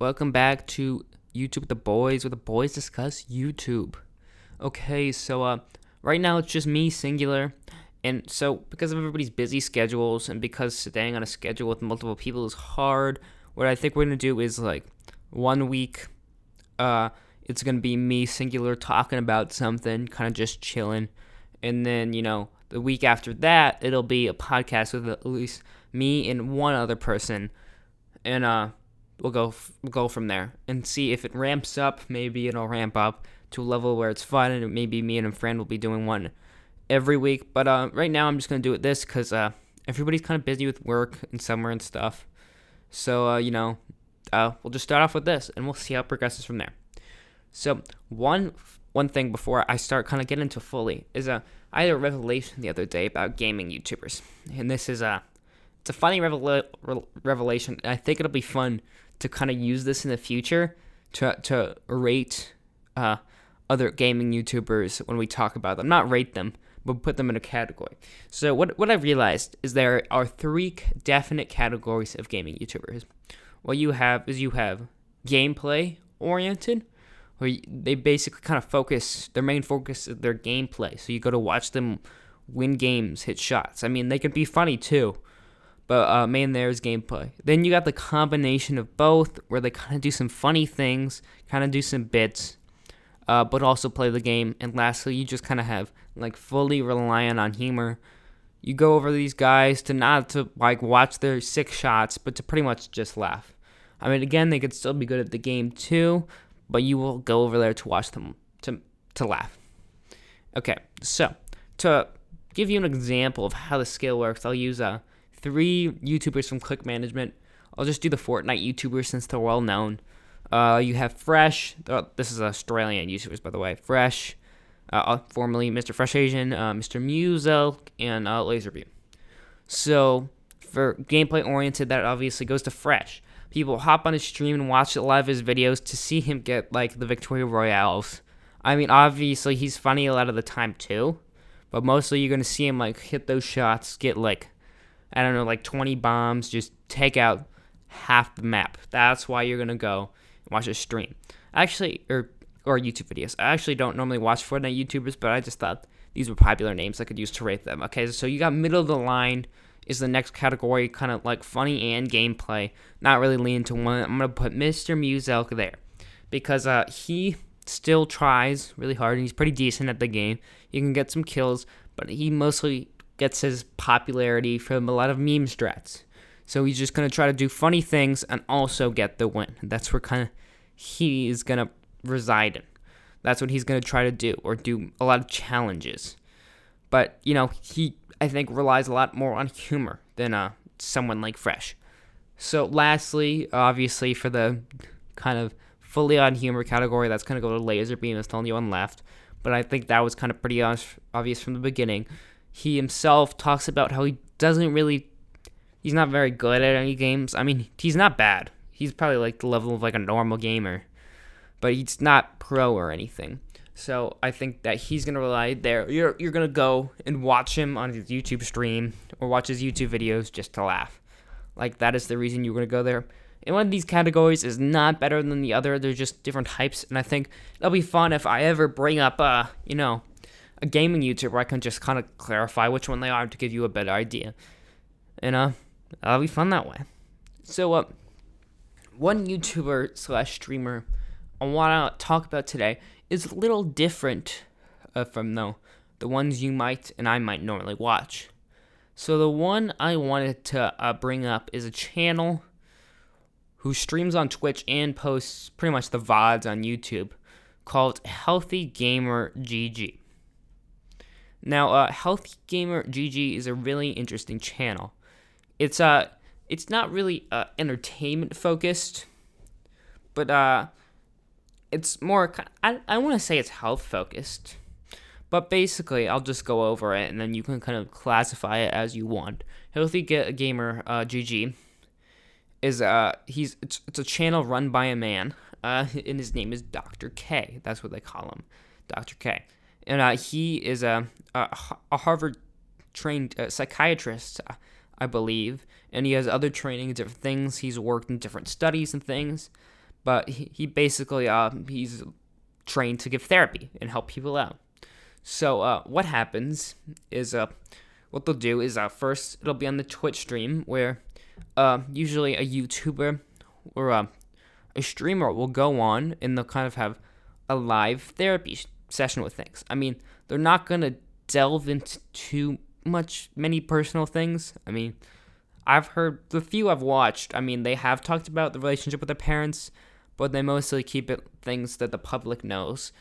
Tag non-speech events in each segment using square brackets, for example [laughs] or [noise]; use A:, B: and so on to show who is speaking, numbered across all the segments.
A: Welcome back to YouTube with the boys, where the boys discuss YouTube. Okay, so uh, right now it's just me, singular, and so because of everybody's busy schedules and because staying on a schedule with multiple people is hard, what I think we're gonna do is like one week, uh, it's gonna be me, singular, talking about something, kind of just chilling, and then you know the week after that it'll be a podcast with at least me and one other person, and uh we'll go go from there and see if it ramps up. Maybe it'll ramp up to a level where it's fun, and maybe me and a friend will be doing one every week. But uh, right now, I'm just gonna do it this because uh, everybody's kind of busy with work and summer and stuff. So uh, you know, uh, we'll just start off with this, and we'll see how it progresses from there. So one one thing before I start kind of getting into fully is uh, I had a revelation the other day about gaming YouTubers, and this is a uh, it's a funny revela- re- revelation. I think it'll be fun to kind of use this in the future to to rate uh, other gaming YouTubers when we talk about them. Not rate them, but put them in a category. So what what I've realized is there are three definite categories of gaming YouTubers. What you have is you have gameplay oriented, where they basically kind of focus their main focus is their gameplay. So you go to watch them win games, hit shots. I mean, they can be funny too but uh, main there is gameplay. Then you got the combination of both, where they kind of do some funny things, kind of do some bits, uh, but also play the game. And lastly, you just kind of have like fully reliant on humor. You go over these guys to not to like watch their sick shots, but to pretty much just laugh. I mean, again, they could still be good at the game too, but you will go over there to watch them to to laugh. Okay, so to give you an example of how the scale works, I'll use a three YouTubers from Click Management. I'll just do the Fortnite YouTubers since they're well known. Uh, you have Fresh. Oh, this is Australian YouTubers, by the way. Fresh, uh, uh formerly Mr. Fresh Asian, uh, Mr. Muselk, and uh, Laserbeam. So, for gameplay oriented, that obviously goes to Fresh. People hop on his stream and watch a lot of his videos to see him get like the Victory Royales. I mean, obviously he's funny a lot of the time too, but mostly you're gonna see him like hit those shots, get like I don't know, like 20 bombs, just take out half the map. That's why you're gonna go watch a stream. Actually, or or YouTube videos. I actually don't normally watch Fortnite YouTubers, but I just thought these were popular names I could use to rate them. Okay, so you got middle of the line is the next category, kind of like funny and gameplay. Not really lean to one. I'm gonna put Mr. Muselk there because uh, he still tries really hard and he's pretty decent at the game. You can get some kills, but he mostly gets his popularity from a lot of meme strats. So he's just gonna try to do funny things and also get the win. That's where kind of he is gonna reside in. That's what he's gonna try to do, or do a lot of challenges. But you know, he I think relies a lot more on humor than uh someone like Fresh. So lastly, obviously for the kind of fully on humor category, that's gonna go to Laserbeam. That's the only one left. But I think that was kind of pretty obvious from the beginning he himself talks about how he doesn't really he's not very good at any games. I mean, he's not bad. He's probably like the level of like a normal gamer, but he's not pro or anything. So I think that he's gonna rely there. You're you're gonna go and watch him on his YouTube stream or watch his YouTube videos just to laugh. Like that is the reason you're gonna go there. And one of these categories is not better than the other. They're just different types, and I think it'll be fun if I ever bring up, uh, you know, a gaming YouTuber, I can just kind of clarify which one they are to give you a better idea. And uh, that'll be fun that way. So, uh, one YouTuber slash streamer I want to talk about today is a little different uh, from the, the ones you might and I might normally watch. So, the one I wanted to uh, bring up is a channel who streams on Twitch and posts pretty much the VODs on YouTube called Healthy Gamer GG. Now, uh, Healthy Gamer GG is a really interesting channel. It's uh, it's not really uh, entertainment focused, but uh, it's more. I I want to say it's health focused, but basically, I'll just go over it and then you can kind of classify it as you want. Healthy G- Gamer uh, GG is uh he's it's, it's a channel run by a man uh [laughs] and his name is Dr. K. That's what they call him, Dr. K and uh, he is a a, a Harvard trained uh, psychiatrist, uh, I believe, and he has other training in different things. He's worked in different studies and things. but he, he basically uh he's trained to give therapy and help people out. So uh, what happens is uh, what they'll do is first it'll be on the Twitch stream where usually a YouTuber or a streamer will go on and they'll kind of have a live therapy session with things. I mean, they're not gonna delve into too much many personal things. I mean, I've heard the few I've watched. I mean, they have talked about the relationship with their parents, but they mostly keep it things that the public knows,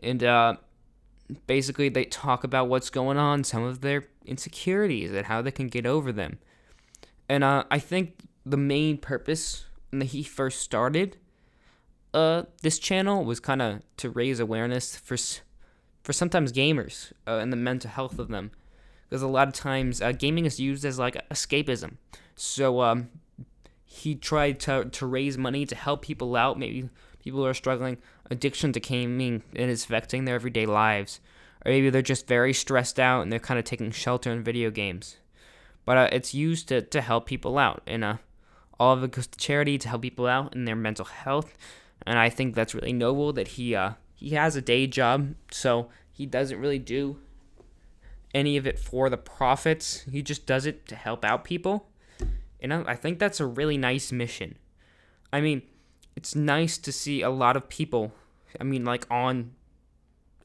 A: and uh, basically they talk about what's going on, some of their insecurities, and how they can get over them. And uh, I think the main purpose when he first started uh, this channel was kind of to raise awareness for for sometimes gamers uh, and the mental health of them, because a lot of times uh, gaming is used as like escapism. So um, he tried to to raise money to help people out. Maybe people are struggling addiction to gaming and it's affecting their everyday lives, or maybe they're just very stressed out and they're kind of taking shelter in video games. But uh, it's used to to help people out, and uh, all of it goes to charity to help people out in their mental health and I think that's really noble that he uh, he has a day job, so he doesn't really do any of it for the profits. He just does it to help out people, and I, I think that's a really nice mission. I mean, it's nice to see a lot of people. I mean, like on.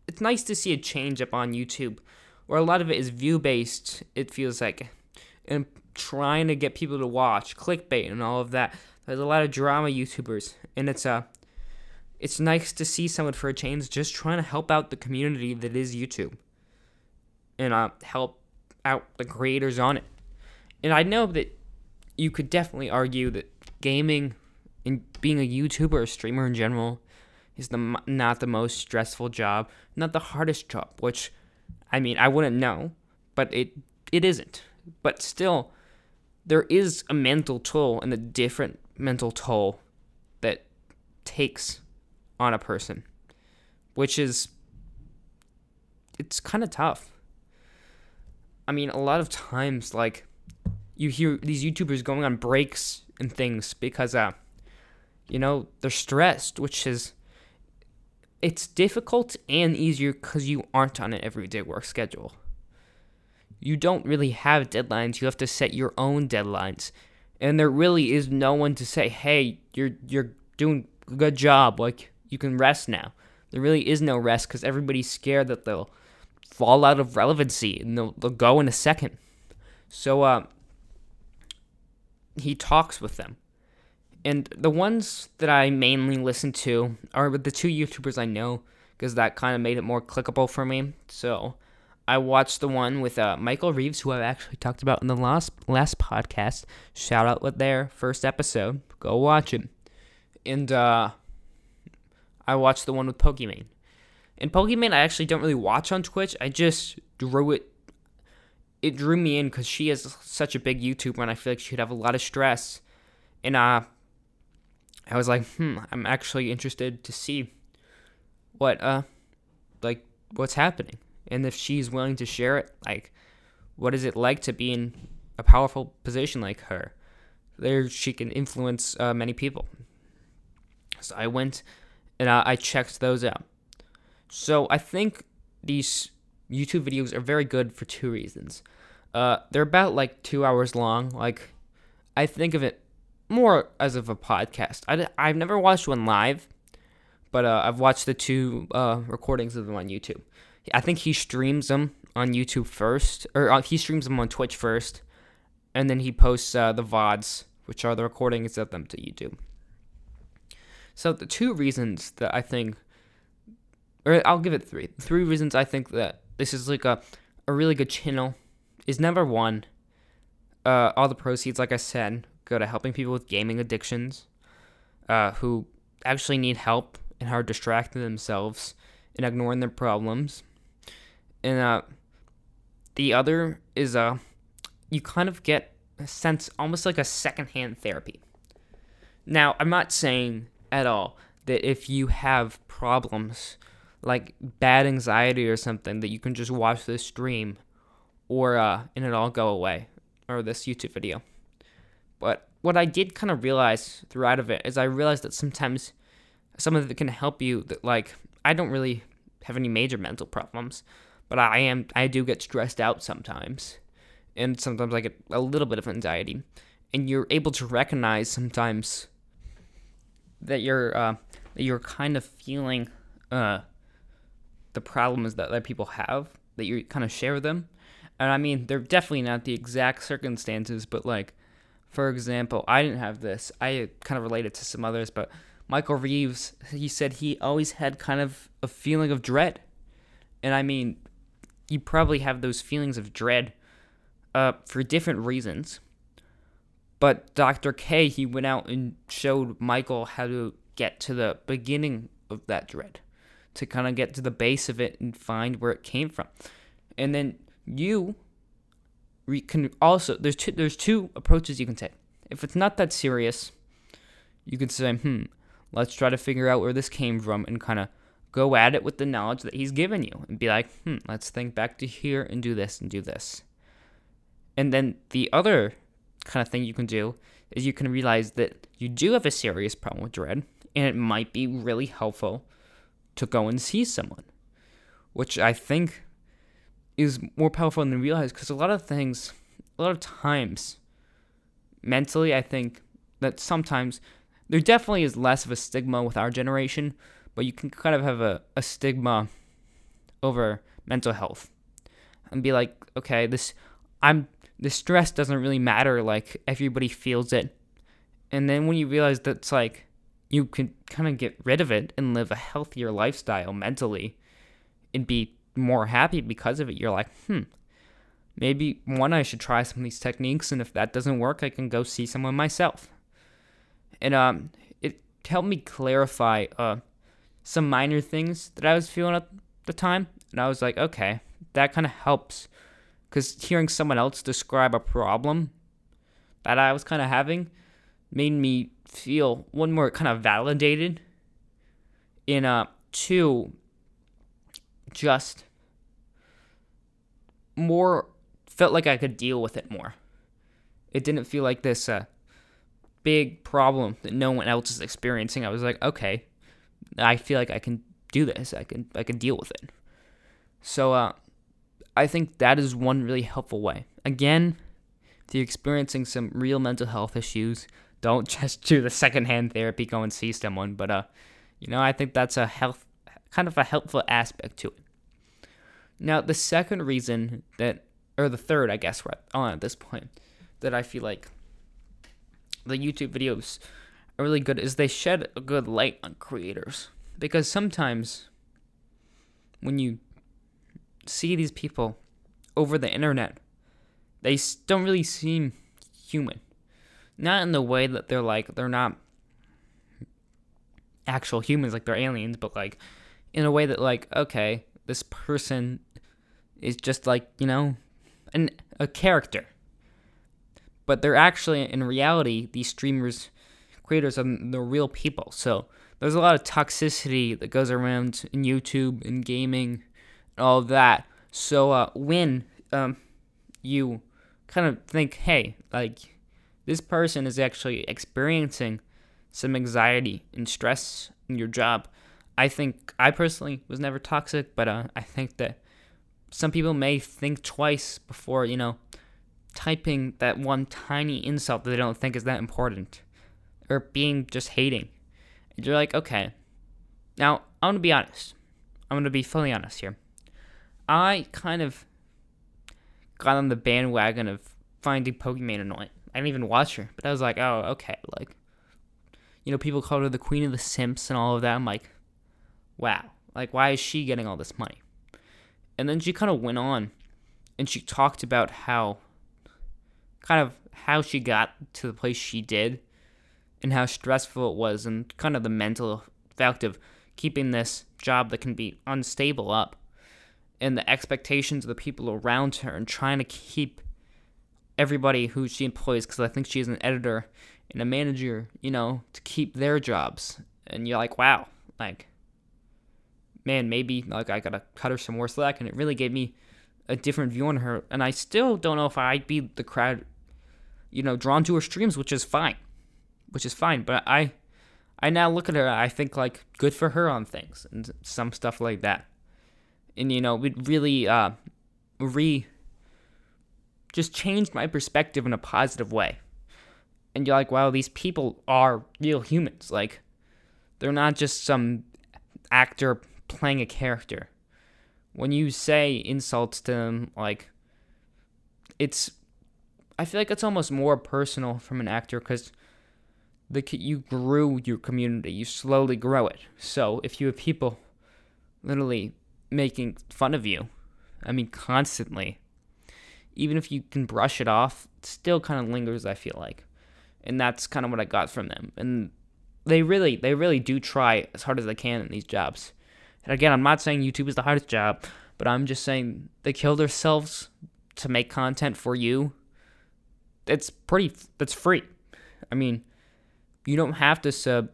A: It's nice to see a change up on YouTube, where a lot of it is view based. It feels like, and trying to get people to watch clickbait and all of that. There's a lot of drama YouTubers, and it's a uh, it's nice to see someone for a change just trying to help out the community that is YouTube and uh, help out the creators on it. And I know that you could definitely argue that gaming and being a YouTuber or streamer in general is the not the most stressful job, not the hardest job. Which, I mean, I wouldn't know, but it it isn't. But still, there is a mental toll and a different mental toll that takes on a person, which is it's kind of tough. I mean, a lot of times like you hear these YouTubers going on breaks and things because uh you know, they're stressed, which is it's difficult and easier cuz you aren't on an everyday work schedule. You don't really have deadlines. You have to set your own deadlines. And there really is no one to say, "Hey, you're you're doing a good job." Like you can rest now. There really is no rest because everybody's scared that they'll fall out of relevancy and they'll, they'll go in a second. So uh, he talks with them. And the ones that I mainly listen to are the two YouTubers I know because that kind of made it more clickable for me. So I watched the one with uh, Michael Reeves, who I've actually talked about in the last last podcast. Shout out with their first episode. Go watch it. And uh, I watched the one with Pokimane. And Pokimane, I actually don't really watch on Twitch. I just drew it. It drew me in because she is such a big YouTuber, and I feel like she'd have a lot of stress. And uh, I was like, hmm, I'm actually interested to see what uh, like what's happening, and if she's willing to share it. Like, what is it like to be in a powerful position like her? There, she can influence uh, many people. So I went and I, I checked those out. So I think these YouTube videos are very good for two reasons. Uh, they're about like two hours long. Like, I think of it more as of a podcast. I, I've never watched one live, but uh, I've watched the two uh, recordings of them on YouTube. I think he streams them on YouTube first, or uh, he streams them on Twitch first, and then he posts uh, the VODs, which are the recordings of them to YouTube. So the two reasons that I think, or I'll give it three. Three reasons I think that this is like a, a really good channel is number one, uh, all the proceeds, like I said, go to helping people with gaming addictions, uh, who actually need help and are distracting themselves and ignoring their problems. And uh, the other is uh, you kind of get a sense, almost like a secondhand therapy. Now, I'm not saying at all that if you have problems like bad anxiety or something that you can just watch this stream or uh and it all go away or this YouTube video. But what I did kind of realize throughout of it is I realized that sometimes some of it can help you that like I don't really have any major mental problems, but I am I do get stressed out sometimes. And sometimes I get a little bit of anxiety. And you're able to recognize sometimes that you're uh, that you're kind of feeling uh, the problems that, that people have, that you kind of share them. And I mean, they're definitely not the exact circumstances, but like, for example, I didn't have this. I kind of related to some others, but Michael Reeves, he said he always had kind of a feeling of dread. And I mean, you probably have those feelings of dread uh, for different reasons. But Dr. K, he went out and showed Michael how to get to the beginning of that dread, to kind of get to the base of it and find where it came from. And then you can also there's two there's two approaches you can take. If it's not that serious, you can say, "Hmm, let's try to figure out where this came from and kind of go at it with the knowledge that he's given you and be like, "Hmm, let's think back to here and do this and do this." And then the other kind of thing you can do is you can realize that you do have a serious problem with dread and it might be really helpful to go and see someone, which I think is more powerful than realize because a lot of things, a lot of times, mentally, I think that sometimes there definitely is less of a stigma with our generation, but you can kind of have a, a stigma over mental health and be like, okay, this, I'm, the stress doesn't really matter. Like everybody feels it. And then when you realize that's like, you can kind of get rid of it and live a healthier lifestyle mentally and be more happy because of it. You're like, hmm, maybe one, I should try some of these techniques, and if that doesn't work, I can go see someone myself. And um, it helped me clarify uh, some minor things that I was feeling at the time, and I was like, okay, that kind of helps, because hearing someone else describe a problem that I was kind of having made me feel one more kind of validated in uh two just more felt like I could deal with it more. It didn't feel like this uh, big problem that no one else is experiencing. I was like, okay, I feel like I can do this. I can I can deal with it. So uh, I think that is one really helpful way. Again, if you're experiencing some real mental health issues, don't [laughs] just do the secondhand therapy. Go and see someone. But uh, you know, I think that's a health kind of a helpful aspect to it. Now, the second reason that, or the third, I guess, we're on at this point, that I feel like the YouTube videos are really good is they shed a good light on creators. Because sometimes when you see these people over the internet, they don't really seem human. Not in the way that they're like, they're not actual humans, like they're aliens, but like in a way that, like, okay, this person is just like, you know, an, a character. But they're actually, in reality, these streamers, creators are the real people. So there's a lot of toxicity that goes around in YouTube and gaming all that. So uh, when um, you kind of think, hey, like, this person is actually experiencing some anxiety and stress in your job. I think I personally was never toxic, but uh, I think that some people may think twice before, you know, typing that one tiny insult that they don't think is that important or being just hating. And you're like, okay. Now, I'm going to be honest. I'm going to be fully honest here. I kind of got on the bandwagon of finding Pokimane annoying. I didn't even watch her, but I was like, oh, okay. Like, you know, people called her the queen of the simps and all of that. I'm like, wow. Like, why is she getting all this money? And then she kind of went on and she talked about how kind of how she got to the place she did and how stressful it was and kind of the mental effect of keeping this job that can be unstable up and the expectations of the people around her and trying to keep everybody who she employs because I think she's an editor and a manager, you know, to keep their jobs. And you're like, wow, like man, maybe like I gotta cut her some more slack, and it really gave me a different view on her. And I still don't know if I'd be the crowd, you know, drawn to her streams, which is fine, which is fine. But I, I now look at her, I think like good for her on things and some stuff like that, and you know, it really uh, re, just changed my perspective in a positive way. And you're like, wow, these people are real humans. Like, they're not just some actor playing a character. When you say insults to them, like, it's I feel like it's almost more personal from an actor because the you grew your community, you slowly grow it. So if you have people literally making fun of you, I mean constantly, even if you can brush it off, it still kind of lingers. I feel like, and that's kind of what I got from them. And they really, they really do try as hard as they can in these jobs. And again, I'm not saying YouTube is the hardest job, but I'm just saying they kill themselves to make content for you it's pretty that's free. I mean, you don't have to sub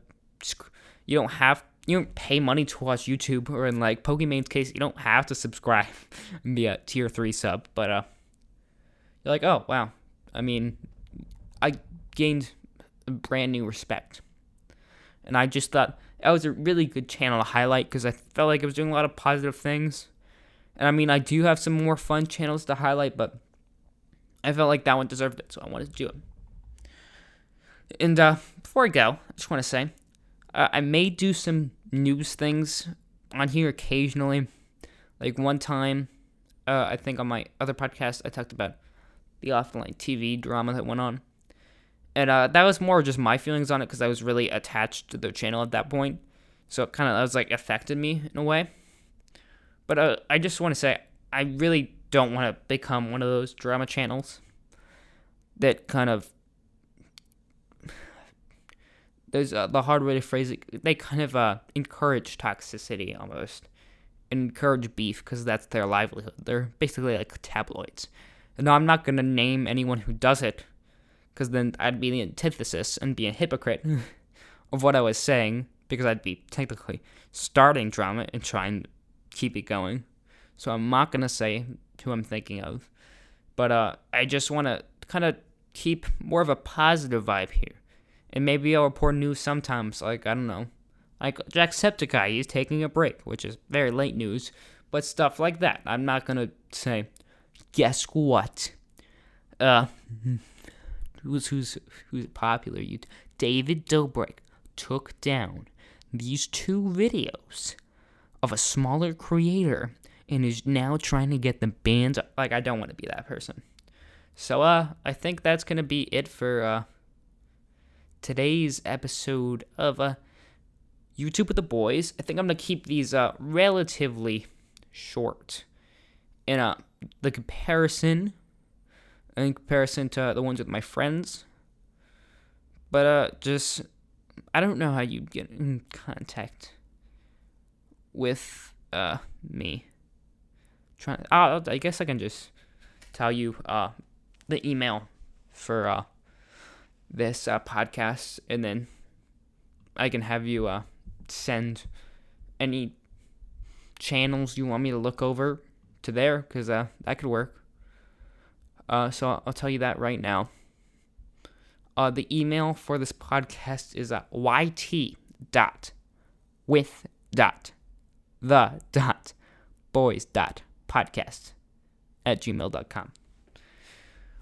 A: you don't have you don't pay money to watch YouTube or in like Pokimane's case, you don't have to subscribe [laughs] and be a tier 3 sub, but uh you're like, "Oh, wow. I mean, I gained brand new respect." And I just thought that was a really good channel to highlight because I felt like it was doing a lot of positive things. And I mean, I do have some more fun channels to highlight, but I felt like that one deserved it, so I wanted to do it. And uh, before I go, I just want to say uh, I may do some news things on here occasionally. Like one time, uh, I think on my other podcast, I talked about the offline TV drama that went on. And uh, that was more just my feelings on it because I was really attached to their channel at that point. So it kind of was like affected me in a way. But uh, I just want to say I really don't want to become one of those drama channels that kind of there's uh, the hard way to phrase it they kind of uh, encourage toxicity almost encourage beef because that's their livelihood they're basically like tabloids Now i'm not going to name anyone who does it because then i'd be the antithesis and be a hypocrite [laughs] of what i was saying because i'd be technically starting drama and trying to keep it going so i'm not going to say who I'm thinking of. But uh, I just want to kind of keep more of a positive vibe here. And maybe I'll report news sometimes, like, I don't know. Like Jacksepticeye, he's taking a break, which is very late news. But stuff like that. I'm not to say, guess what? Uh, who's, who's, who's popular? You, David Dobrik took down these two videos of a smaller creator and is now trying to get the bands. Like, I don't want to be that person. So, uh, I think that's gonna be it for uh today's episode of uh YouTube with the boys. I think I'm gonna keep these uh relatively short. In uh the comparison, in comparison to the ones with my friends. But uh, just I don't know how you get in contact with uh me trying. Uh, I guess I can just tell you uh, the email for uh, this uh, podcast, and then I can have you uh, send any channels you want me to look over to there, because uh, that could work. Uh, so I'll tell you that right now. Uh, the email for this podcast is uh, yt dot with dot the dot boys dot podcast at gmail.com.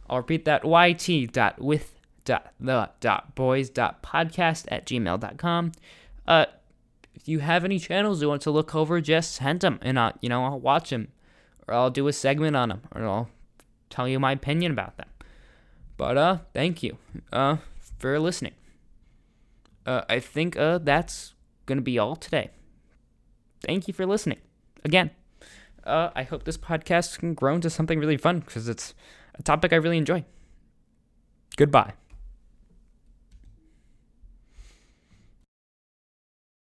A: I'll repeat that yt.with.the.boys.podcast at gmail.com. Uh, if you have any channels you want to look over, just send them and, uh, you know, I'll watch them or I'll do a segment on them or I'll tell you my opinion about them. But, uh, thank you, uh, for listening. Uh, I think, uh, that's gonna be all today. Thank you for listening. Again uh, I hope this podcast can grow into something really fun because it's a topic I really enjoy. Goodbye.